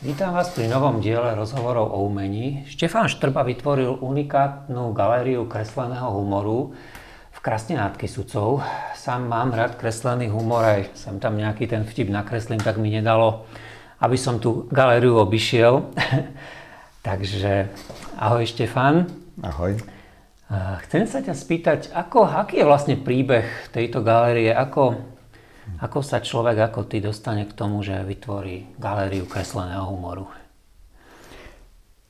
Vítam vás pri novom diele rozhovorov o umení. Štefán Štrba vytvoril unikátnu galériu kresleného humoru v Krasne nad Kisucou. Sám mám rád kreslený humor, aj som tam nejaký ten vtip nakreslím, tak mi nedalo, aby som tú galériu obišiel. Takže ahoj Štefán. Ahoj. Chcem sa ťa spýtať, ako, aký je vlastne príbeh tejto galérie, ako ako sa človek ako ty dostane k tomu, že vytvorí galériu kresleného humoru?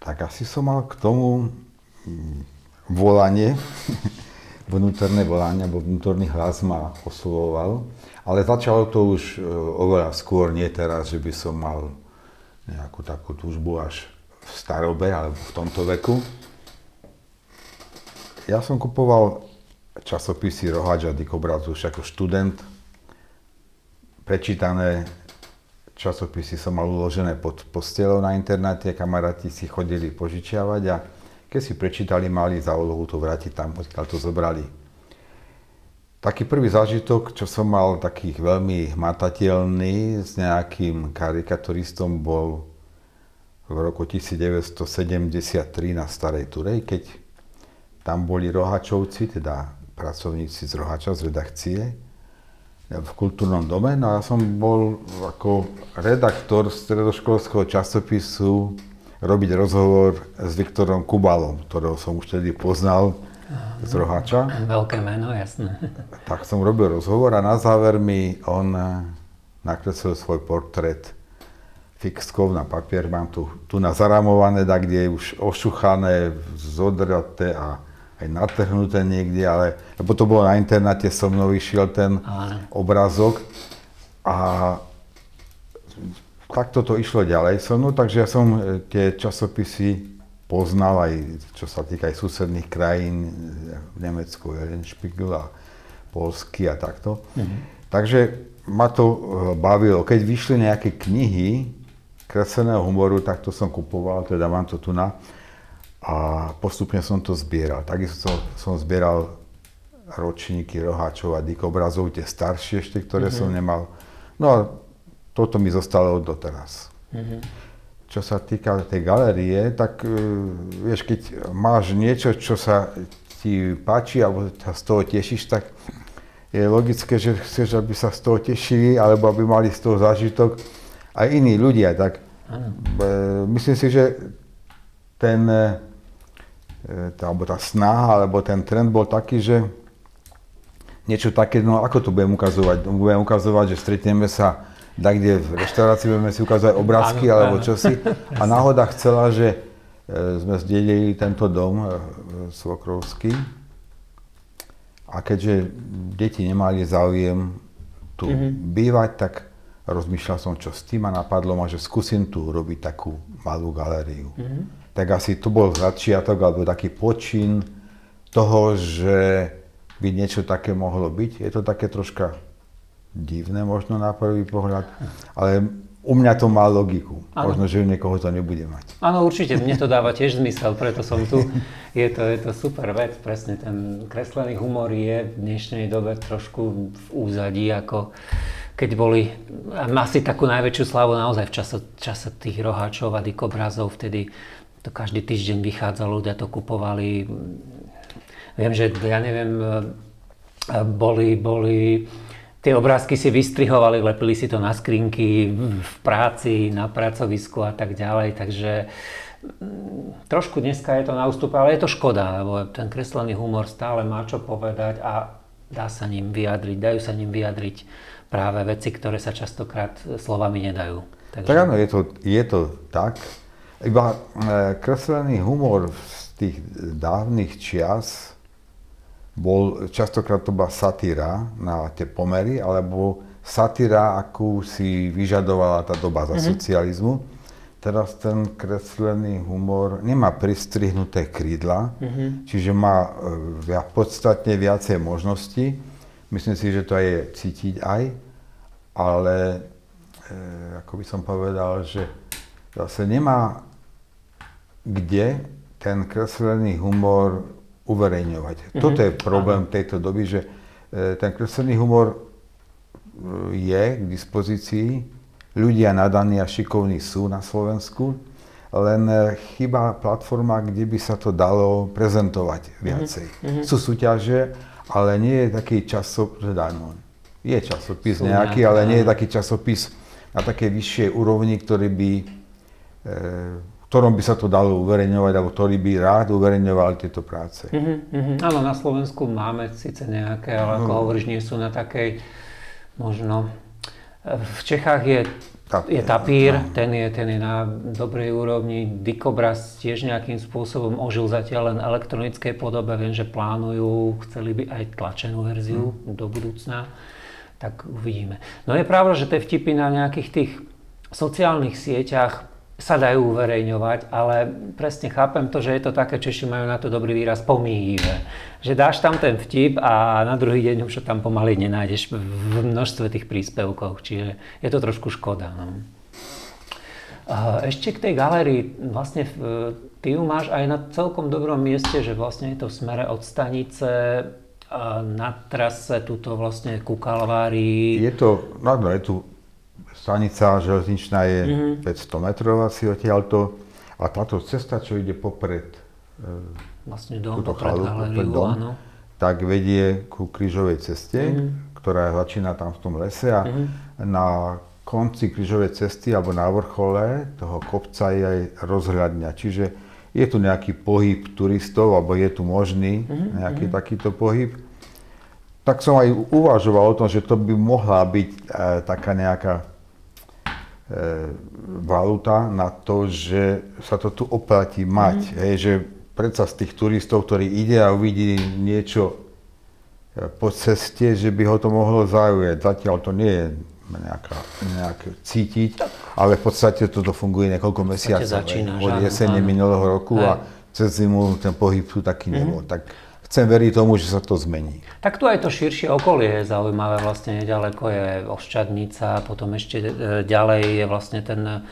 Tak asi som mal k tomu mm, volanie, vnútorné volanie, alebo vnútorný hlas ma oslovoval. Ale začalo to už e, oveľa skôr, nie teraz, že by som mal nejakú takú túžbu až v starobe alebo v tomto veku. Ja som kupoval časopisy Roháč a Dikobrazu už ako študent prečítané časopisy som mal uložené pod postelou na internáte, kamaráti si chodili požičiavať a keď si prečítali, mali za úlohu to vrátiť tam, odkiaľ to zobrali. Taký prvý zážitok, čo som mal takých veľmi hmatateľný s nejakým karikaturistom, bol v roku 1973 na Starej Turej, keď tam boli rohačovci, teda pracovníci z Rohača, z redakcie, v kultúrnom dome. No a ja som bol ako redaktor stredoškolského časopisu robiť rozhovor s Viktorom Kubalom, ktorého som už tedy poznal z Rohača. Veľké meno, jasné. Tak som robil rozhovor a na záver mi on nakreslil svoj portrét fixkov na papier. Mám tu, tu na zaramované, tak kde je už ošuchané, zodraté a aj natrhnuté niekde, ale lebo to bolo na internáte, so mnou vyšiel ten Áno. obrazok a takto to išlo ďalej so mnou, takže ja som e, tie časopisy poznal aj čo sa týka aj susedných krajín, v Nemecku Spiegel a Polsky a takto. Mhm. Takže ma to e, bavilo. Keď vyšli nejaké knihy kresleného humoru, tak to som kupoval, teda mám to tu na a postupne som to zbieral. Takisto som zbieral ročníky roháčov a dikobrazov, tie staršie ešte, ktoré mm-hmm. som nemal. No a toto mi zostalo doteraz. Mm-hmm. Čo sa týka tej galerie, tak uh, vieš, keď máš niečo, čo sa ti páči alebo sa z toho tešíš, tak je logické, že chceš, aby sa z toho tešili alebo aby mali z toho zážitok aj iní ľudia. Tak, mm. myslím si, že ten E, tá, alebo tá snaha, alebo ten trend bol taký, že niečo také, no ako to budem ukazovať? Budem ukazovať, že stretneme sa tak, kde v reštaurácii budeme si ukazovať obrázky áno, alebo čosi. A náhoda chcela, že e, sme zdedili tento dom e, svokrovský. A keďže deti nemali záujem tu mm-hmm. bývať, tak rozmýšľal som, čo s tým a napadlo ma, že skúsim tu robiť takú malú galériu. Mm-hmm tak asi to bol začiatok alebo taký počin toho, že by niečo také mohlo byť. Je to také troška divné možno na prvý pohľad, ale u mňa to má logiku. Ano. Možno, že u niekoho to nebude mať. Áno, určite, mne to dáva tiež zmysel, preto som tu. Je to, je to super vec, presne ten kreslený humor je v dnešnej dobe trošku v úzadí, ako keď boli, má si takú najväčšiu slavu naozaj v čase, čase tých roháčov a dikobrazov, vtedy to každý týždeň vychádzalo, ľudia to kupovali. Viem, že ja neviem, e, boli, boli tie obrázky si vystrihovali, lepili si to na skrinky v práci, na pracovisku a tak ďalej, takže mm, trošku dneska je to na ústupe, ale je to škoda, lebo ten kreslený humor stále má čo povedať a dá sa ním vyjadriť, dajú sa ním vyjadriť práve veci, ktoré sa častokrát slovami nedajú. Takže... Tak áno, je to, je to tak. Iba e, kreslený humor z tých dávnych čias bol častokrát to bola satíra na tie pomery, alebo satíra, akú si vyžadovala tá doba za mm-hmm. socializmu. Teraz ten kreslený humor nemá pristrihnuté krídla, mm-hmm. čiže má e, podstatne viacej možností. Myslím si, že to je cítiť aj, ale e, ako by som povedal, že zase nemá kde ten kreslený humor uverejňovať. Mm-hmm. Toto je problém Aha. tejto doby, že e, ten kreslený humor e, je k dispozícii, ľudia nadaní a šikovní sú na Slovensku, len e, chyba platforma, kde by sa to dalo prezentovať viacej. Mm-hmm. Sú súťaže, ale nie je taký časopis, teda no, je časopis sú nejaký, ale nie je taký časopis na takej vyššej úrovni, ktorý by, e, ktorom by sa to dalo uverejňovať, alebo ktorý by rád uverejňoval tieto práce. Mm-hmm. Áno, na Slovensku máme síce nejaké, ale ako no. hovoríš, nie sú na takej, možno, v Čechách je je tapír, no. ten, je, ten je na dobrej úrovni. Dikobraz tiež nejakým spôsobom ožil zatiaľ len elektronickej podobe. Viem, že plánujú, chceli by aj tlačenú verziu mm. do budúcna. Tak uvidíme. No je pravda, že tie vtipy na nejakých tých sociálnych sieťach sa dajú uverejňovať, ale presne chápem to, že je to také, Češi majú na to dobrý výraz, pomíjivé. Že dáš tam ten vtip a na druhý deň už tam pomaly nenájdeš v množstve tých príspevkov, čiže je to trošku škoda. No. Ešte k tej galérii, vlastne ty ju máš aj na celkom dobrom mieste, že vlastne je to v smere od stanice na trase tuto vlastne ku Kalvárii. Je to, no, no je tu stanica železničná je mm-hmm. 500 metrov asi odtiaľto a táto cesta, čo ide popred e, vlastne dom, popred chalu, galériu, dom, áno. tak vedie ku krížovej ceste, mm-hmm. ktorá začína tam v tom lese a mm-hmm. na konci krížovej cesty alebo na vrchole toho kopca je aj rozhľadňa. Čiže je tu nejaký pohyb turistov, alebo je tu možný mm-hmm. nejaký mm-hmm. takýto pohyb. Tak som aj uvažoval o tom, že to by mohla byť e, taká nejaká valuta na to, že sa to tu oplatí mať. Mm. Hej, že predsa z tých turistov, ktorí ide a uvidí niečo e, po ceste, že by ho to mohlo zaujať. Zatiaľ to nie je nejaká, nejak cítiť, ale v podstate toto funguje niekoľko mesiacov. Od jesene minulého roku Hej. a cez zimu ten pohyb tu taký mm. nebol. Tak chcem veriť tomu, že sa to zmení. Tak tu aj to širšie okolie je zaujímavé. Vlastne nedaleko je Oščadnica, potom ešte e, ďalej je vlastne ten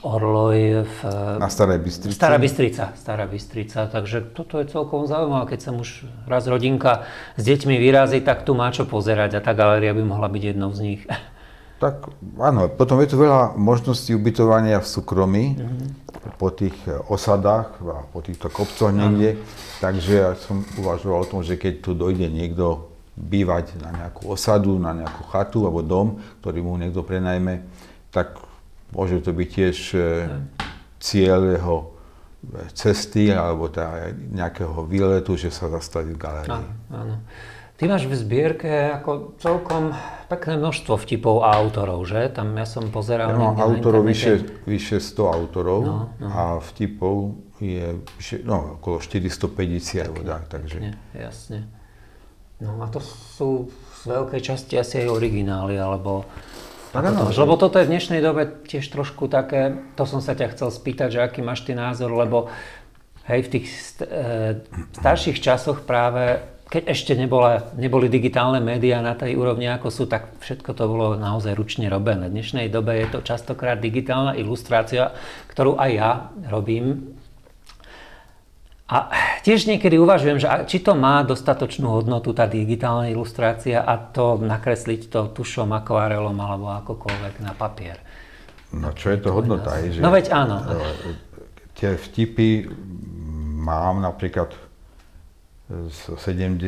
Orloj v... Na Starej Bystrici. Stará Bystrica, Stará Bystrica, takže toto je celkom zaujímavé, keď sa už raz rodinka s deťmi vyrazí, tak tu má čo pozerať a tá galéria by mohla byť jednou z nich. Tak áno, potom je tu veľa možností ubytovania v súkromí, mm-hmm. po tých e, osadách a po týchto kopcoch niekde. Takže ja som uvažoval o tom, že keď tu dojde niekto bývať na nejakú osadu, na nejakú chatu alebo dom, ktorý mu niekto prenajme, tak môže to byť tiež e, cieľ jeho e, cesty alebo teda nejakého výletu, že sa zastaví v galérii. Áno, áno. Ty máš v zbierke ako celkom pekné množstvo vtipov a autorov, že? Tam ja som pozeral... Ja mám autorov vyše, vyše 100 autorov no, no. a vtipov je no, okolo 450 tak, tak, takže... Ne, jasne. No a to sú z veľkej časti asi aj originály, alebo... Tak to, lebo toto je v dnešnej dobe tiež trošku také, to som sa ťa chcel spýtať, že aký máš ty názor, lebo hej, v tých st- e, starších časoch práve keď ešte nebola, neboli digitálne médiá na tej úrovni, ako sú, tak všetko to bolo naozaj ručne robené. V dnešnej dobe je to častokrát digitálna ilustrácia, ktorú aj ja robím. A tiež niekedy uvažujem, že či to má dostatočnú hodnotu, tá digitálna ilustrácia a to nakresliť to tušom, akvarelom alebo akokoľvek na papier. No čo je to hodnota? Je, že no veď áno. Tie vtipy mám napríklad z 70.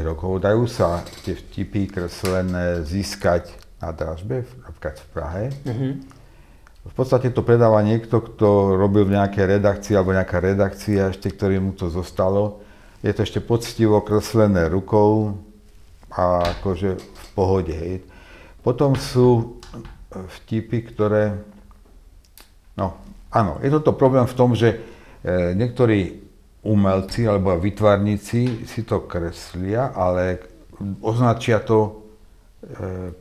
rokov. Dajú sa tie vtipy kreslené získať na dražbe, napríklad v Prahe. Mm-hmm. V podstate to predáva niekto, kto robil v nejakej redakcii alebo nejaká redakcia ešte, ktorý mu to zostalo. Je to ešte poctivo kreslené rukou a akože v pohode. Hej. Potom sú vtipy, ktoré... No, áno, je toto problém v tom, že e, niektorí umelci alebo vytvarníci si to kreslia, ale označia to, e,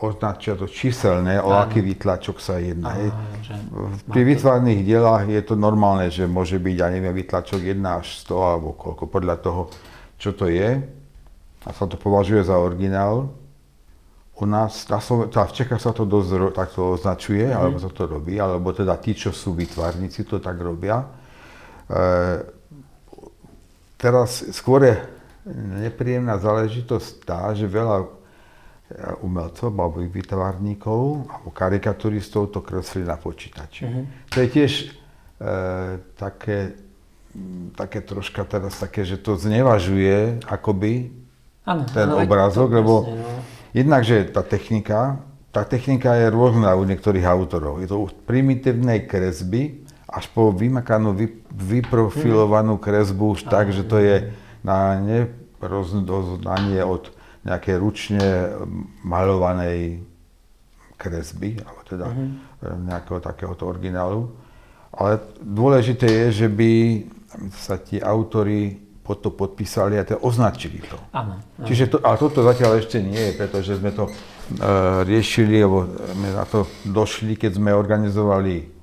označia to číselné, o aký výtlačok sa jedná. Áno, Pri výtvarných dielách je to normálne, že môže byť, ja neviem, výtlačok 1 až 100 alebo koľko, podľa toho, čo to je. A sa to považuje za originál. U nás, na Sloven- teda v Čechách sa to dosť takto označuje, mm. alebo sa to robí, alebo teda tí, čo sú vytvarníci, to tak robia. Eh, teraz skôr je nepríjemná záležitosť tá, že veľa umelcov alebo výtvarníkov alebo karikaturistov to kreslili na počítači. Mm-hmm. To je tiež e, také, také troška teraz také, že to znevažuje akoby ano, ten ano, obrázok, lebo presne, no. jednak, že tá technika, tá technika je rôzna u niektorých autorov. Je to od primitívnej kresby až po vymakanú, vy, vyprofilovanú kresbu už tak, že to je na nerozoznanie od nejakej ručne malovanej kresby, alebo teda uh-huh. nejakého takéhoto originálu. Ale dôležité je, že by sa ti autory pod to podpísali a teda označili to. Áno. Čiže to, ale toto zatiaľ ešte nie je, pretože sme to uh, riešili, alebo sme na to došli, keď sme organizovali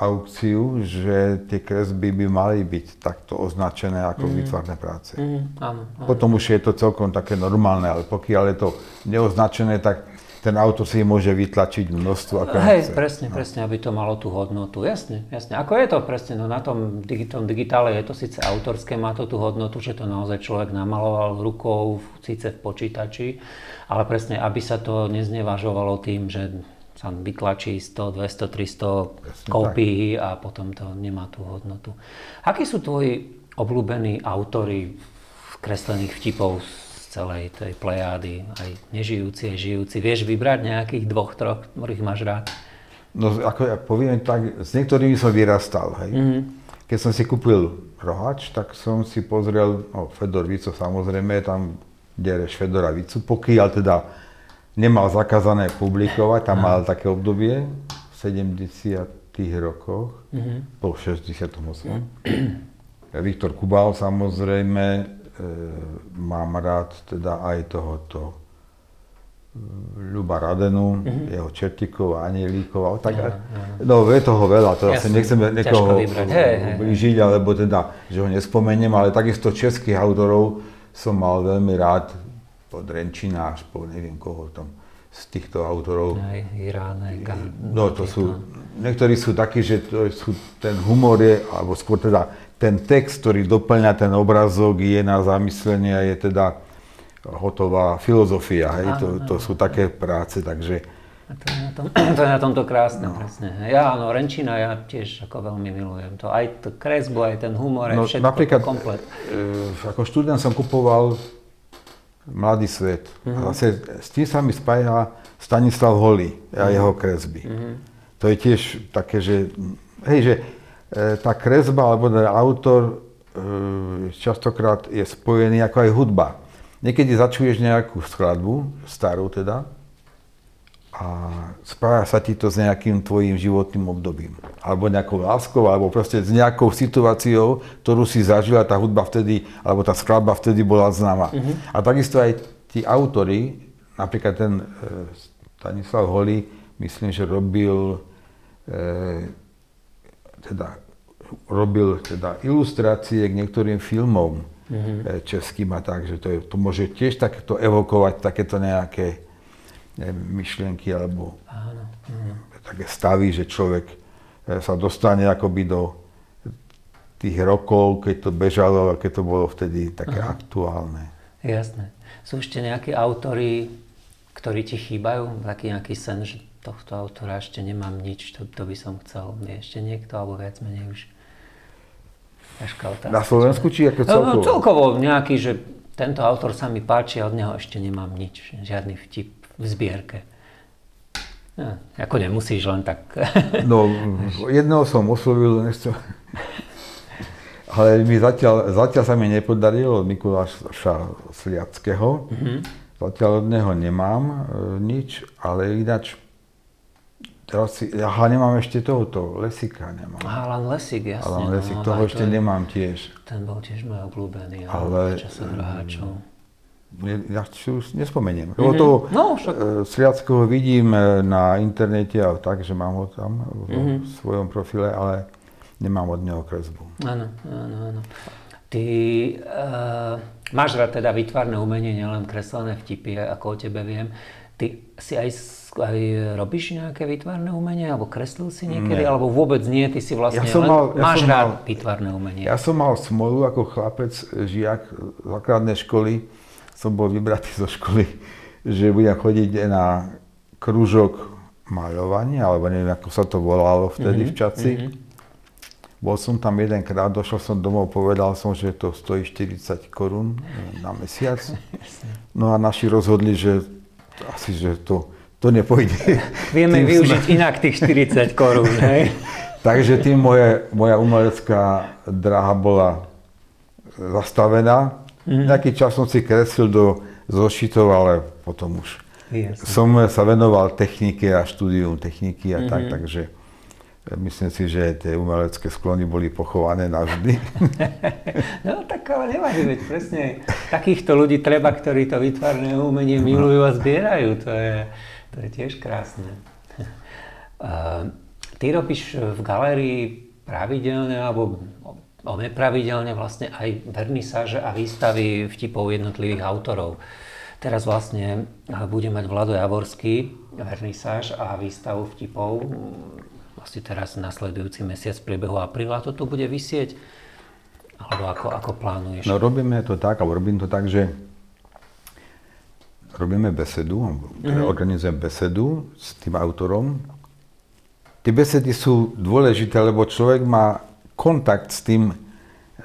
aukciu, že tie kresby by mali byť takto označené ako mm. výtvarné práce. Mm, áno, áno. Potom už je to celkom také normálne, ale pokiaľ je to neoznačené, tak ten autor si môže vytlačiť množstvo, ako Hej, chce. presne, no. presne, aby to malo tú hodnotu. Jasne, jasne. Ako je to presne, no na tom, tom digitále je to síce autorské, má to tú hodnotu, že to naozaj človek namaloval rukou, síce v počítači, ale presne, aby sa to neznevažovalo tým, že sa vytlačí 100, 200, 300 kópií a potom to nemá tú hodnotu. Akí sú tvoji obľúbení autory kreslených vtipov z celej tej plejády, aj nežijúci, aj žijúci? Vieš vybrať nejakých dvoch, troch, ktorých máš rád? No ako ja poviem tak, s niektorými som vyrastal, hej. Mm-hmm. Keď som si kúpil rohač, tak som si pozrel, no Fedor Vico samozrejme, tam dereš Fedora Vicu, pokiaľ teda nemal zakázané publikovať, tam mal také obdobie v 70 rokoch, mm-hmm. po 68. Viktor Kubal samozrejme, e, mám rád teda aj tohoto e, Ľuba Radenu, mm-hmm. jeho Čertikov, Anielíkov, tak, ja, ja. no je toho veľa, to asi nechceme niekoho blížiť, alebo teda, že ho nespomeniem, ale takisto českých autorov som mal veľmi rád, od Renčina až po neviem koho tam z týchto autorov. Aj Irán, aj No to sú, niektorí sú takí, že to sú, ten humor je, alebo skôr teda ten text, ktorý doplňa ten obrazok, je na zamyslenie a je teda hotová filozofia. Hej? Áno, to, to áno. sú také práce, takže... A to je na, tom, to je na tomto krásne, no. presne. Ja áno, Renčina ja tiež ako veľmi milujem. To aj to kresbu, aj ten humor, no, aj všetko napríklad, komplet. E, ako študent som kupoval Mladý svet. Mm-hmm. Zase s tým sa mi spája Stanislav Holý a mm-hmm. jeho kresby. Mm-hmm. To je tiež také, že, hej, že e, tá kresba alebo ten autor e, častokrát je spojený ako aj hudba. Niekedy začuješ nejakú skladbu, starú teda, a spája sa ti to s nejakým tvojim životným obdobím. Alebo nejakou láskou, alebo proste s nejakou situáciou, ktorú si zažila, tá hudba vtedy, alebo tá skladba vtedy bola známa. Uh-huh. A takisto aj tí autory, napríklad ten e, Stanislav Holý, myslím, že robil e, teda, robil teda ilustrácie k niektorým filmom uh-huh. českým a tak, že to, je, to môže tiež takéto evokovať takéto nejaké neviem, myšlienky alebo áno, áno. také stavy, že človek e, sa dostane akoby do tých rokov, keď to bežalo a keď to bolo vtedy také Aha. aktuálne. Jasné. Sú ešte nejakí autory, ktorí ti chýbajú? Taký nejaký sen, že tohto autora ešte nemám nič, to, to by som chcel. Je ešte niekto, alebo viac menej už ťažká otázka. Na Slovensku či ako celkovo? No, no, celkovo nejaký, že tento autor sa mi páči a od neho ešte nemám nič. Žiadny vtip v zbierke? Ja, ako nemusíš len tak... no, jedného som oslovil, nechcem... Ale mi zatiaľ, zatiaľ sa mi nepodarilo od Mikuláša Sliackého. Mm-hmm. Zatiaľ od neho nemám e, nič, ale ináč Teraz si, aha, nemám ešte tohoto, Lesika nemám. Aha, Alan Lesik, jasne. Alan Lesik, no, toho ešte to je, nemám tiež. Ten bol tiež môj obľúbený, ale, ale časom ja si už nespomeniem. Mm-hmm. toho no, však... E, Sliackého vidím e, na internete a tak, že mám ho tam v mm-hmm. svojom profile, ale nemám od neho kresbu. Áno, áno, áno. Ty uh, máš rád teda vytvarné umenie, nielen kreslené vtipy, ako o tebe viem. Ty si aj, aj robíš nejaké vytvarné umenie, alebo kreslil si niekedy, nie. alebo vôbec nie, ty si vlastne ja som mal, ja máš som rád mal, vytvarné umenie. Ja som mal smolu ako chlapec, žiak základnej školy, som bol vybratý zo školy že budem chodiť na krúžok maľovania, alebo neviem, ako sa to volalo vtedy mm-hmm. v Čaci. Mm-hmm. Bol som tam jedenkrát, došiel som domov, povedal som, že to stojí 40 korún na mesiac. No a naši rozhodli, že asi, že to, to nepôjde. Vieme tým využiť sme... inak tých 40 korún, hej? Takže tým moje, moja umelecká dráha bola zastavená. Mm. Nejaký čas som si kreslil do zošitov, ale potom už Jasne. som sa venoval technike a štúdium techniky a mm-hmm. tak, mhm. takže Myslím si, že tie umelecké sklony boli pochované navždy. no tak ale nevadí, veď presne takýchto ľudí treba, ktorí to vytvarné umenie milujú a zbierajú. To je, to je tiež krásne. Uh, ty robíš v galérii pravidelne alebo nepravidelne vlastne aj vernisáže a výstavy vtipov jednotlivých autorov. Teraz vlastne bude mať Vlado Javorský vernisáž a výstavu vtipov vlastne teraz nasledujúci mesiac v priebehu apríla to tu bude vysieť? Alebo ako, ako plánuješ? No robíme to tak, alebo robím to tak, že robíme besedu, mm-hmm. organizujem besedu s tým autorom. Tie besedy sú dôležité, lebo človek má kontakt s tým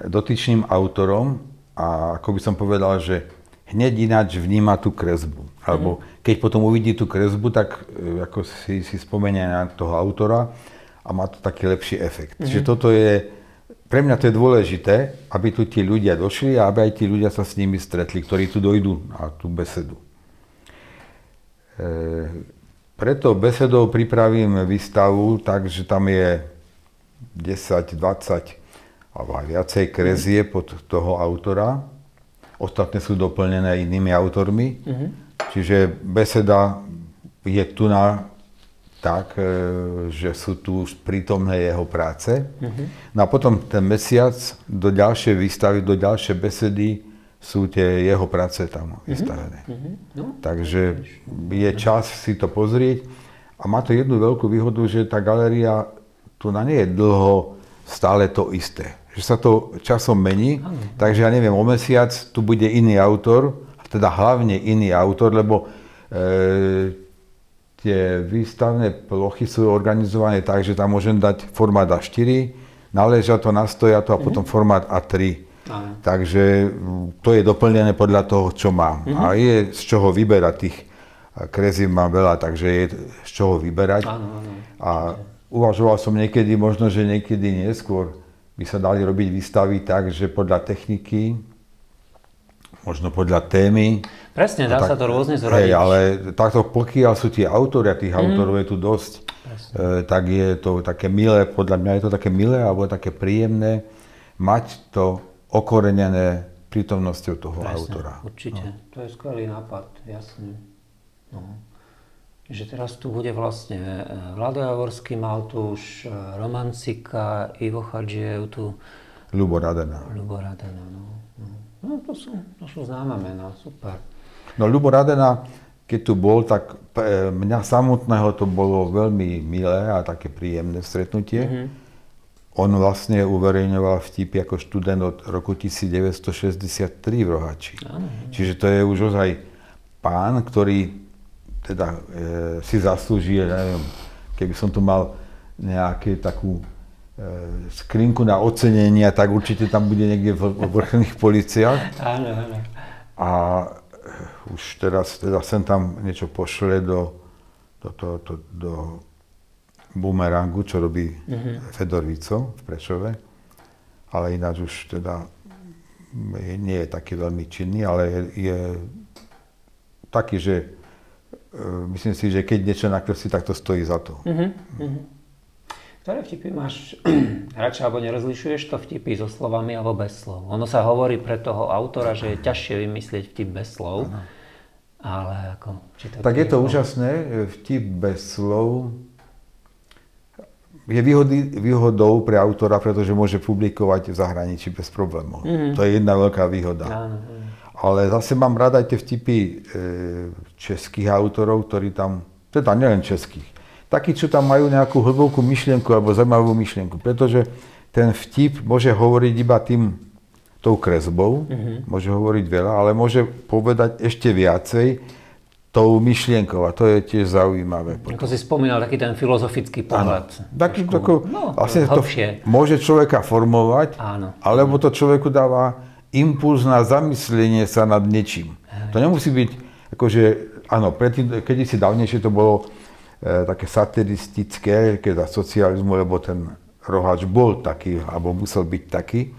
dotyčným autorom a ako by som povedal, že hneď ináč vníma tú kresbu. Alebo mhm. keď potom uvidí tú kresbu, tak e, ako si, si spomenie na toho autora a má to taký lepší efekt. Mm-hmm. Čiže toto je, pre mňa to je dôležité, aby tu tí ľudia došli a aby aj tí ľudia sa s nimi stretli, ktorí tu dojdú na tú besedu. E, preto besedou pripravím výstavu, takže tam je 10, 20 alebo aj viacej krezie pod toho autora Ostatné sú doplnené inými autormi. Mm-hmm. Čiže beseda je tu na tak, e, že sú tu už prítomné jeho práce. Mm-hmm. No a potom ten mesiac do ďalšej výstavy, do ďalšej besedy sú tie jeho práce tam mm-hmm. vystavené. Mm-hmm. No. Takže je čas si to pozrieť. A má to jednu veľkú výhodu, že tá galéria tu na nie je dlho stále to isté že sa to časom mení, ano. takže ja neviem, o mesiac tu bude iný autor, teda hlavne iný autor, lebo e, tie výstavné plochy sú organizované tak, že tam môžem dať formát A4, naležia to, nastoja to a potom mm-hmm. formát A3. Ano. Takže to je doplnené podľa toho, čo mám. Mm-hmm. A je z čoho vyberať tých krezív mám veľa, takže je z čoho vyberať. Ano, ano. A uvažoval som niekedy, možno, že niekedy neskôr, by sa dali robiť výstavy tak, že podľa techniky, možno podľa témy. Presne, dá tak, sa to rôzne zrobiť. Hej, ale takto pokiaľ sú tie autory, a tých mm. autorov je tu dosť, e, tak je to také milé, podľa mňa je to také milé alebo také príjemné mať to okorenené prítomnosťou toho Presne, autora. určite. No. To je skvelý nápad, jasne. No že teraz tu bude vlastne e, Vlado Javorský, mal tu už e, Romancika, Ivo Chadžiev tu. Ľubo Radena. Ľubo Radena, no. No, no to, sú, to sú známe mená, super. No Ľubo Radena, keď tu bol, tak e, mňa samotného to bolo veľmi milé a také príjemné stretnutie. Mm-hmm. On vlastne uverejňoval vtipy ako študent od roku 1963 v Rohači. Ano. Čiže to je už ozaj pán, ktorý teda e, si zaslúži, neviem, keby som tu mal nejakú takú e, skrinku na ocenenia, tak určite tam bude niekde v, v vrchných policiách. Áno, áno. A e, už teraz teda sem tam niečo pošle do, do, do, do, do bumerangu, čo robí uh-huh. Fedor Vico v Prešove. Ale ináč už teda nie je taký veľmi činný, ale je, je taký, že myslím si, že keď niečo nakreslí, tak to stojí za to. Uh-huh, uh-huh. Ktoré vtipy máš radšej, alebo nerozlišuješ to vtipy so slovami alebo bez slov? Ono sa hovorí pre toho autora, že je ťažšie vymyslieť vtip bez slov, uh-huh. ale ako... Či to tak je to úžasné, vtip bez slov je výhody, výhodou pre autora, pretože môže publikovať v zahraničí bez problémov. Uh-huh. To je jedna veľká výhoda. Uh-huh. Ale zase mám rád aj tie vtipy e, českých autorov, ktorí tam, teda nielen českých, takí, čo tam majú nejakú hlbokú myšlienku alebo zaujímavú myšlienku, pretože ten vtip môže hovoriť iba tým, tou kresbou, mm-hmm. môže hovoriť veľa, ale môže povedať ešte viacej tou myšlienkou a to je tiež zaujímavé. Ako si spomínal, taký ten filozofický pohľad. Áno. Taký, tako, no, vlastne to môže človeka formovať, Áno. alebo to človeku dáva impuls na zamyslenie sa nad niečím. To nemusí byť, akože, áno, predtým, si dávnejšie to bolo e, také satiristické, keď za socializmu, lebo ten roháč bol taký, alebo musel byť taký.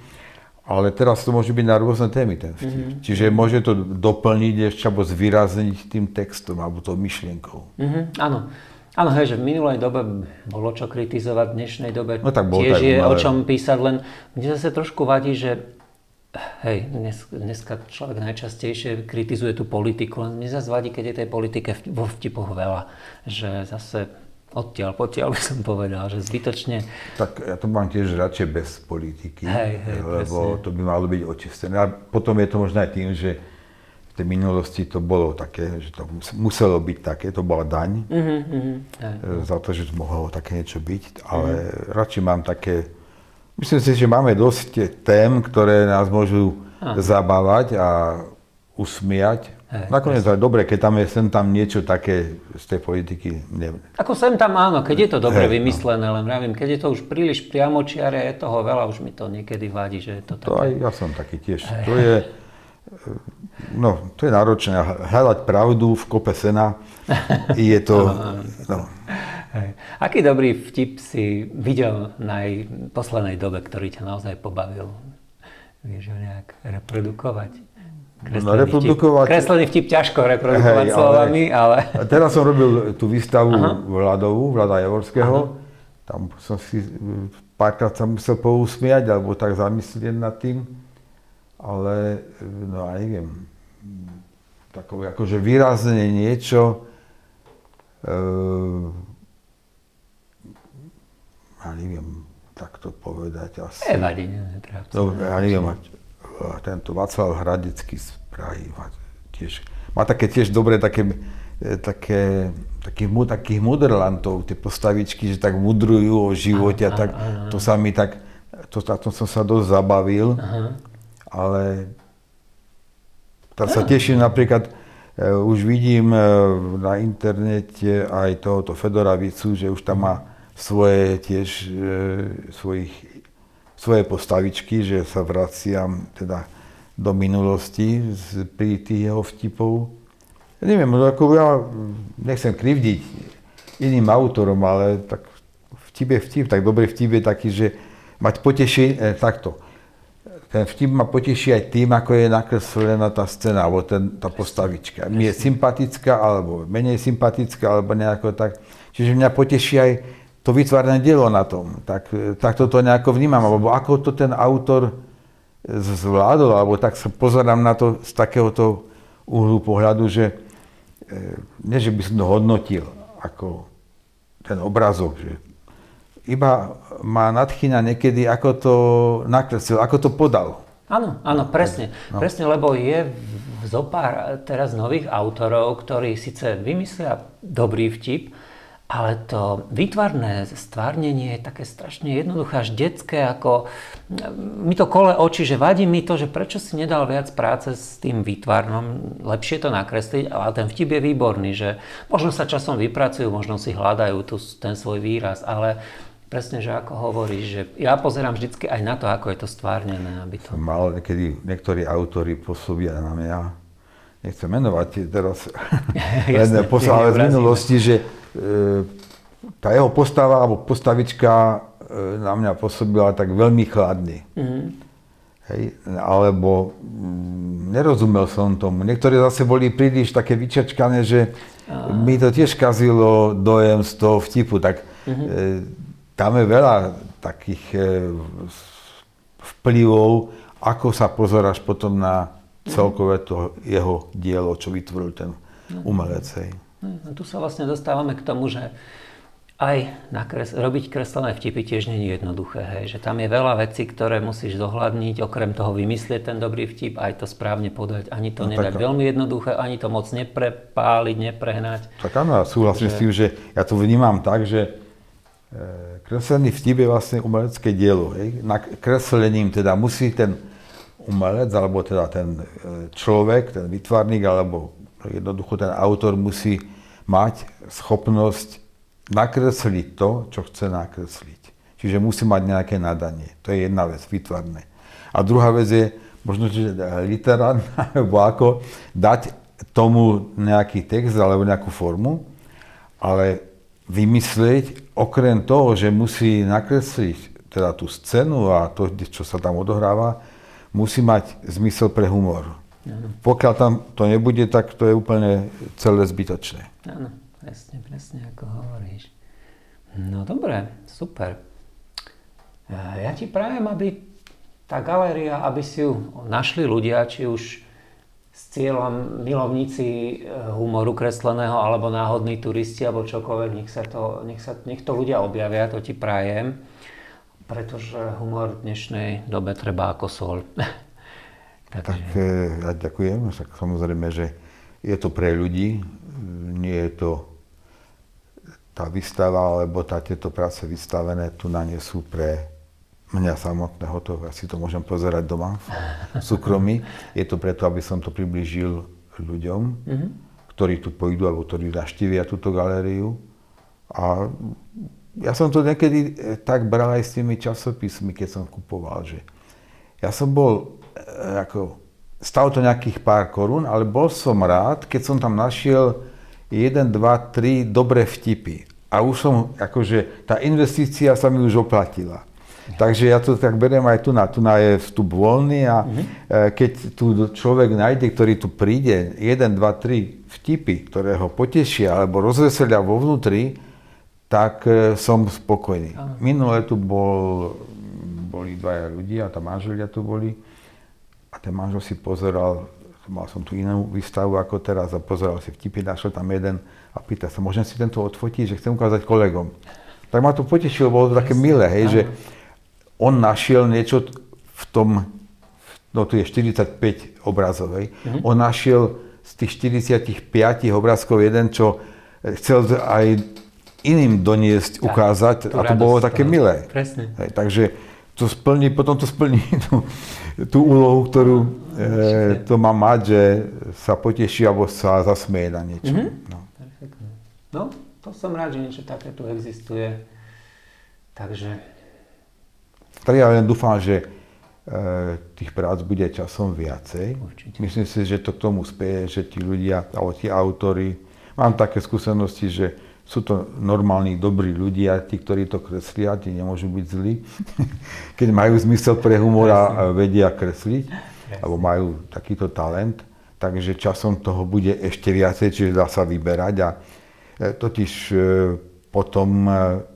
Ale teraz to môže byť na rôzne témy ten vtip. Mm-hmm. Čiže môže to doplniť ešte, alebo zvýrazniť tým textom, alebo tou myšlienkou. Mm-hmm. Áno. Áno, hej, že v minulej dobe bolo čo kritizovať, v dnešnej dobe no, tak bol, tiež tak, je ale... o čom písať, len mne zase trošku vadí, že hej, dnes, dneska človek najčastejšie kritizuje tú politiku, len mne zase vadí, keď je tej politike vo vtipoch veľa, že zase odtiaľ, potiaľ by som povedal, že zbytočne... Tak ja to mám tiež radšej bez politiky, hej, hej, lebo presne. to by malo byť očistené. A potom je to možno aj tým, že v tej minulosti to bolo také, že to muselo byť také, to bola daň uh-huh, hej. za to, že to mohlo také niečo byť, ale uh-huh. radšej mám také, myslím si, že máme dosť tém, ktoré nás môžu uh-huh. zabávať a usmiať Hej, Nakoniec aj dobre, keď tam je sem tam niečo také z tej politiky. Neviem. Ako sem tam áno, keď je to dobre hey, no. vymyslené, no. len vravím, keď je to už príliš priamočiare, je toho veľa, už mi to niekedy vadí, že je to také... To aj ja som taký tiež. Hey. To je, no, to je náročné. Hľadať pravdu v kope sena je to... no. Hej. Aký dobrý vtip si videl na poslednej dobe, ktorý ťa naozaj pobavil? Vieš ho nejak reprodukovať? Kreslený, no, reprodukovať... vtip. Kreslený vtip ťažko reprodukovať hej, slovami, ale... ale... Teraz som robil tú výstavu Aha. Vladovú, Vlada Javorského. Aha. Tam som si párkrát sa musel pousmiať, alebo tak zamyslieť nad tým. Ale, no ja neviem, takové akože výrazne niečo, e, ja neviem, tak to povedať asi. Nevadí. No, ja neviem, tento Václav Hradecký z Prahy má tiež, má také tiež dobré také, e, také takých, takých mudrlantov, tie postavičky, že tak mudrujú o živote a tak, to sa mi tak, to, na tom som sa dosť zabavil, aha. ale tak sa teším napríklad, e, už vidím na internete aj tohoto Fedora Vicu, že už tam má svoje tiež, svojich svoje postavičky, že sa vraciam teda do minulosti z, pri tých jeho vtipov. Ja neviem, ako ja nechcem krivdiť iným autorom, ale tak vtip je vtip, tak dobrý vtip je taký, že mať poteší, eh, takto. Ten vtip ma poteší aj tým, ako je nakreslená tá scéna, alebo ten, tá postavička. Mi je sympatická, alebo menej sympatická, alebo nejako tak. Čiže mňa poteší aj to vytvárané dielo na tom. Tak, tak toto nejako vnímam, alebo ako to ten autor zvládol, alebo tak sa pozerám na to z takéhoto uhlu pohľadu, že e, nie, že by som to hodnotil ako ten obrazok, že iba ma nadchýna niekedy, ako to nakreslil, ako to podal. Áno, áno, presne. No. Presne, lebo je zopár teraz nových autorov, ktorí síce vymyslia dobrý vtip, ale to výtvarné stvárnenie je také strašne jednoduché, až detské, ako mi to kole oči, že vadí mi to, že prečo si nedal viac práce s tým výtvarnom, lepšie to nakresliť, ale ten vtip je výborný, že možno sa časom vypracujú, možno si hľadajú tu, ten svoj výraz, ale presne, že ako hovoríš, že ja pozerám vždycky aj na to, ako je to stvárnené. Aby to... Mal niekedy niektorí autory pôsobia na mňa, nechcem menovať teraz, Jasne, ale z minulosti, že tá jeho postava alebo postavička e, na mňa pôsobila tak veľmi chladne. Mm. Hej, alebo mm, nerozumel som tomu. Niektoré zase boli príliš také vyčačkané, že a... mi to tiež kazilo dojem z toho vtipu. Tak mm-hmm. e, tam je veľa takých e, vplyvov, ako sa pozeráš potom na celkové to jeho dielo, čo vytvoril ten mhm. umelec. Hej. No, tu sa vlastne dostávame k tomu, že aj kres, robiť kreslené vtipy tiež nie je jednoduché. Hej. Že tam je veľa vecí, ktoré musíš zohľadniť, okrem toho vymyslieť ten dobrý vtip, aj to správne podať. Ani to no, nedať tak, veľmi jednoduché, ani to moc neprepáliť, neprehnať. Tak áno, súhlasím že... s tým, že ja to vnímam tak, že e, kreslený vtip je vlastne umelecké dielo. Hej. Na kreslením teda musí ten umelec, alebo teda ten e, človek, ten vytvarník, alebo Jednoducho ten autor musí mať schopnosť nakresliť to, čo chce nakresliť. Čiže musí mať nejaké nadanie. To je jedna vec, vytvarné. A druhá vec je, možno, že literárna, alebo ako, dať tomu nejaký text alebo nejakú formu, ale vymyslieť, okrem toho, že musí nakresliť teda tú scénu a to, čo sa tam odohráva, musí mať zmysel pre humor. Ano. Pokiaľ tam to nebude, tak to je úplne celé zbytočné. Áno, presne, presne ako hovoríš. No dobre, super. Ja ti prajem, aby tá galéria, aby si ju našli ľudia, či už s cieľom milovníci eh, humoru kresleného alebo náhodní turisti alebo čokoľvek, nech, sa to, nech, sa, nech to ľudia objavia, to ti prajem, pretože humor v dnešnej dobe treba ako sol. Takže... Tak eh, ja ďakujem, tak samozrejme, že je to pre ľudí, nie je to tá výstava, alebo tá, tieto práce vystavené tu na nie sú pre mňa samotného, to ja si to môžem pozerať doma v súkromí. Je to preto, aby som to priblížil ľuďom, mm-hmm. ktorí tu pôjdu alebo ktorí naštívia túto galériu. A ja som to niekedy eh, tak bral aj s tými časopismi, keď som kupoval, že ja som bol, ako, stalo to nejakých pár korún, ale bol som rád, keď som tam našiel 1, 2, 3 dobré vtipy. A už som, akože, tá investícia sa mi už oplatila. Takže ja to tak beriem aj tu na, tu na je vstup voľný a mm-hmm. keď tu človek nájde, ktorý tu príde, 1, 2, 3 vtipy, ktoré ho potešia alebo rozveselia vo vnútri, tak e, som spokojný. Aha. Minulé tu bol, boli dvaja ľudia, tá manželia tu boli a ten manžel si pozeral, mal som tu inú výstavu ako teraz a pozeral si vtipy, našiel tam jeden a pýta sa, môžem si tento odfotiť, že chcem ukázať kolegom. Tak ma to potešilo, bolo to také milé, hej, že on našiel niečo v tom, no tu je 45 obrazovej, mm-hmm. on našiel z tých 45 obrázkov jeden, čo chcel aj iným doniesť, ukázať a to bolo také milé. Presne. Hej, takže to splní, potom to splní tú, tú úlohu, ktorú e, to má mať, že sa poteší alebo sa zasmeje na niečo. Mm-hmm. No. no, to som rád, že niečo také tu existuje. Takže tak ja len dúfam, že e, tých prác bude časom viacej. Určite. Myslím si, že to k tomu spieje, že tí ľudia, alebo tí autory, mám také skúsenosti, že sú to normálni, dobrí ľudia, tí, ktorí to kreslia, tí nemôžu byť zlí. Keď majú zmysel pre humor a vedia kresliť, alebo majú takýto talent, takže časom toho bude ešte viacej, čiže dá sa vyberať. A e, totiž e, potom e,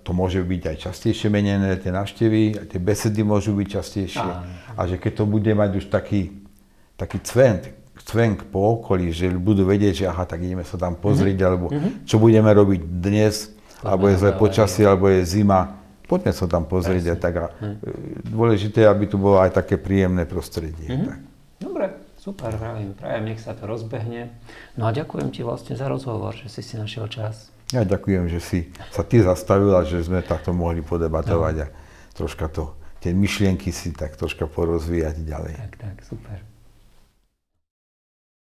to môže byť aj častejšie menené, tie návštevy, tie besedy môžu byť častejšie. A že keď to bude mať už taký, taký cvenk, cvenk po okolí, že budú vedieť, že aha, tak ideme sa tam pozrieť, mm-hmm. alebo mm-hmm. čo budeme robiť dnes, to alebo je zlé počasie, alebo je zima, poďme sa tam pozrieť. A tak a mm. Dôležité, aby tu bolo aj také príjemné prostredie. Mm-hmm. Tak. Dobre, super, pravím, prajem, nech sa to rozbehne. No a ďakujem ti vlastne za rozhovor, že si si našiel čas. Ja ďakujem, že si sa ty zastavil a že sme takto mohli podebatovať no. a troška to, tie myšlienky si tak troška porozvíjať ďalej. Tak, tak, super.